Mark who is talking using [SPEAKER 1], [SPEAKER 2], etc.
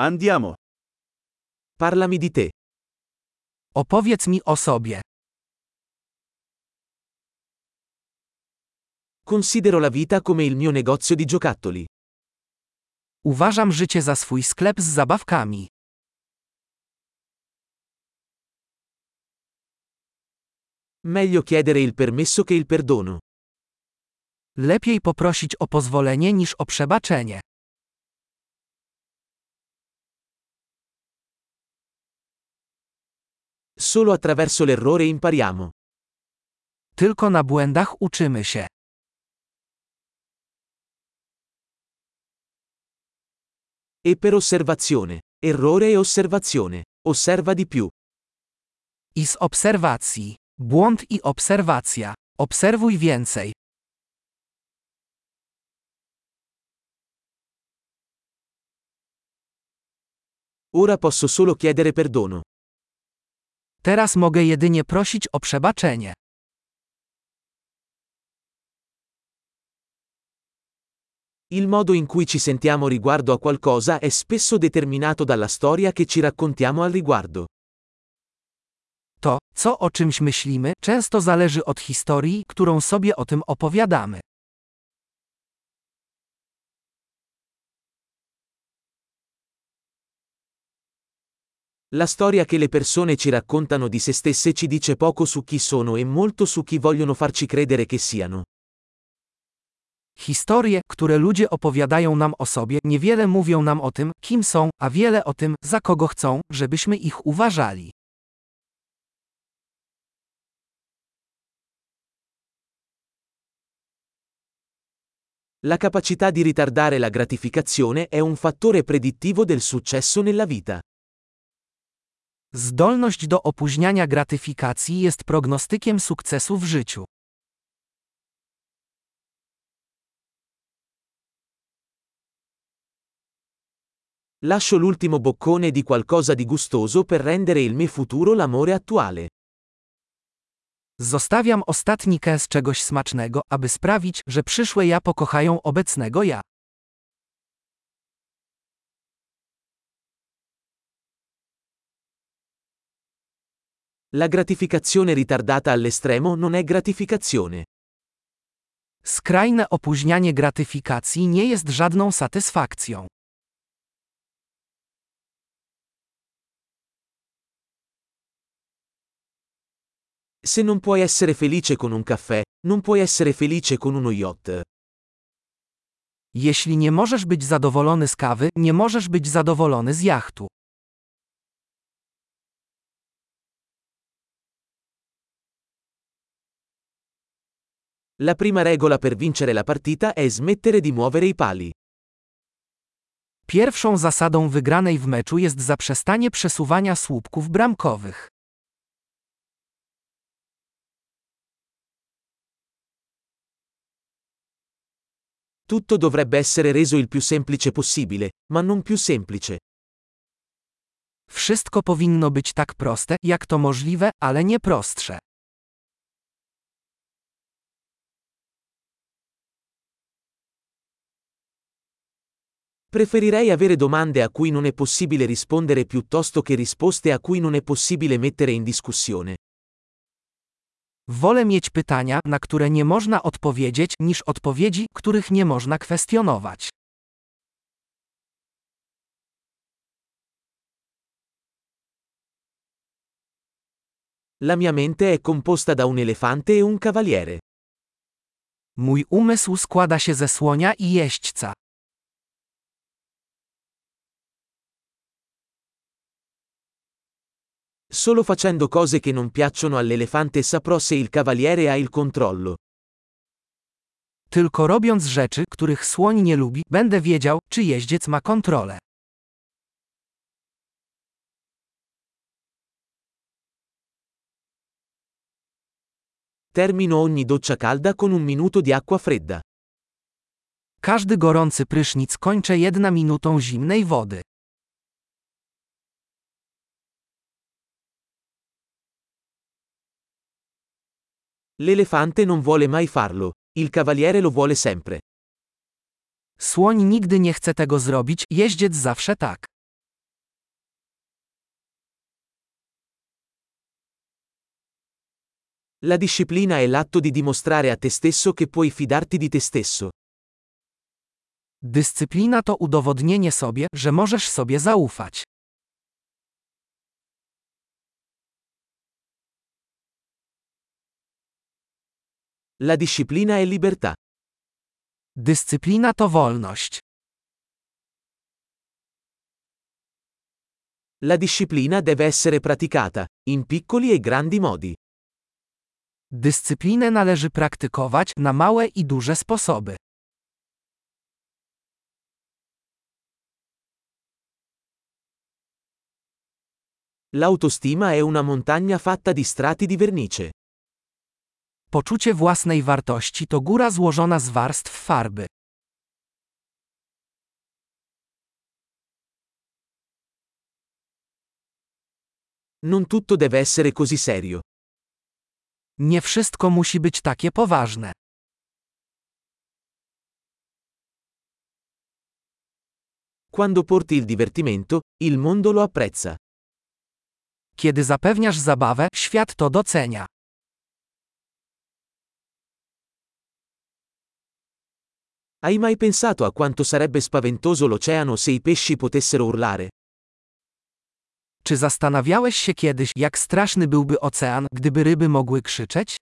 [SPEAKER 1] Andiamo.
[SPEAKER 2] Parlami di te.
[SPEAKER 3] Opowiedz mi o sobie.
[SPEAKER 2] Considero la vita come il mio negozio di giocattoli.
[SPEAKER 3] Uważam życie za swój sklep z zabawkami.
[SPEAKER 2] Meglio chiedere il permesso che il perdono.
[SPEAKER 3] Lepiej poprosić o pozwolenie niż o przebaczenie.
[SPEAKER 2] Solo attraverso l'errore impariamo.
[SPEAKER 3] Tylko na błędach uczymy się.
[SPEAKER 2] E per osservazione. Errore e osservazione. Osserva di più.
[SPEAKER 3] I z obserwacji. Błąd i obserwacja. Obserwuj więcej.
[SPEAKER 2] Ora posso solo chiedere perdono.
[SPEAKER 3] Teraz mogę jedynie prosić o przebaczenie.
[SPEAKER 2] Il modo in cui ci sentiamo riguardo a qualcosa è spesso determinato dalla storia che ci raccontiamo al riguardo.
[SPEAKER 3] To, co o czymś myślimy, często zależy od historii, którą sobie o tym opowiadamy.
[SPEAKER 2] La storia che le persone ci raccontano di se stesse ci dice poco su chi sono e molto su chi vogliono farci credere che siano.
[SPEAKER 3] Historie, które ludzie opowiadają nam o sobie, niewiele mówią nam o tym, kim są, a wiele o tym, za kogo chcą, żebyśmy ich uważali.
[SPEAKER 2] La capacità di ritardare la gratificazione è un fattore predittivo del successo nella vita.
[SPEAKER 3] Zdolność do opóźniania gratyfikacji jest prognostykiem sukcesu w życiu.
[SPEAKER 2] Lascio l'ultimo boccone di qualcosa di gustoso per rendere il mio futuro l'amore attuale.
[SPEAKER 3] Zostawiam ostatni kęs czegoś smacznego, aby sprawić, że przyszłe ja pokochają obecnego ja.
[SPEAKER 2] La gratificazione ritardata all'estremo non è gratificazione.
[SPEAKER 3] Skrajne opóźnianie gratyfikacji nie jest żadną satysfakcją.
[SPEAKER 2] Se non puoi essere felice con un caffè, non puoi essere felice con uno yacht.
[SPEAKER 3] Jeśli nie możesz być zadowolony z kawy, nie możesz być zadowolony z jachtu.
[SPEAKER 2] La prima regola per vincere la partita è smettere di muovere i pali.
[SPEAKER 3] Pierwszą zasadą wygranej w meczu jest zaprzestanie przesuwania słupków bramkowych.
[SPEAKER 2] Tutto dovrebbe essere reso il più semplice possibile, ma non più semplice.
[SPEAKER 3] Wszystko powinno być tak proste, jak to możliwe, ale nie prostsze.
[SPEAKER 2] Preferirei avere domande a cui non è possibile rispondere piuttosto che risposte a cui non è possibile mettere in discussione.
[SPEAKER 3] Wolę mieć pytania, na które nie można odpowiedzieć, niż odpowiedzi, których nie można kwestionować.
[SPEAKER 2] La mia mente è composta da un elefante e un cavaliere.
[SPEAKER 3] Mój umysł składa się ze słonia i jeźdźca.
[SPEAKER 2] Solo facendo cose che non piacciono all'elefante saprò se il cavaliere ha il controllo.
[SPEAKER 3] Tylko robiąc rzeczy, których słoń nie lubi, będę wiedział, czy jeździec ma kontrolę.
[SPEAKER 2] Termino ogni doccia calda con un minuto di acqua fredda.
[SPEAKER 3] Każdy gorący prysznic kończę jedna minutą zimnej wody.
[SPEAKER 2] L'elefante non vuole mai farlo, il cavaliere lo vuole sempre.
[SPEAKER 3] Słoń nigdy nie chce tego zrobić, jeździec zawsze tak.
[SPEAKER 2] La disciplina è l'atto di dimostrare a te stesso che puoi fidarti di te stesso.
[SPEAKER 3] Dyscyplina to udowodnienie sobie, że możesz sobie zaufać.
[SPEAKER 2] La disciplina è libertà.
[SPEAKER 3] Dyscyplina to wolność.
[SPEAKER 2] La disciplina deve essere praticata, in piccoli e grandi modi.
[SPEAKER 3] Dyscyplinę należy praktykować na małe i duże sposoby.
[SPEAKER 2] L'autostima è una montagna fatta di strati di vernice.
[SPEAKER 3] Poczucie własnej wartości to góra złożona z warstw farby.
[SPEAKER 2] Non tutto deve essere così serio.
[SPEAKER 3] Nie wszystko musi być takie poważne.
[SPEAKER 2] Quando porti il divertimento, il mondo lo apprezza.
[SPEAKER 3] Kiedy zapewniasz zabawę, świat to docenia.
[SPEAKER 2] Hai mai pensato a quanto sarebbe spaventoso l'oceano se i pesci potessero urlare?
[SPEAKER 3] Czy zastanawiałeś się kiedyś, jak straszny byłby ocean, gdyby ryby mogły krzyczeć?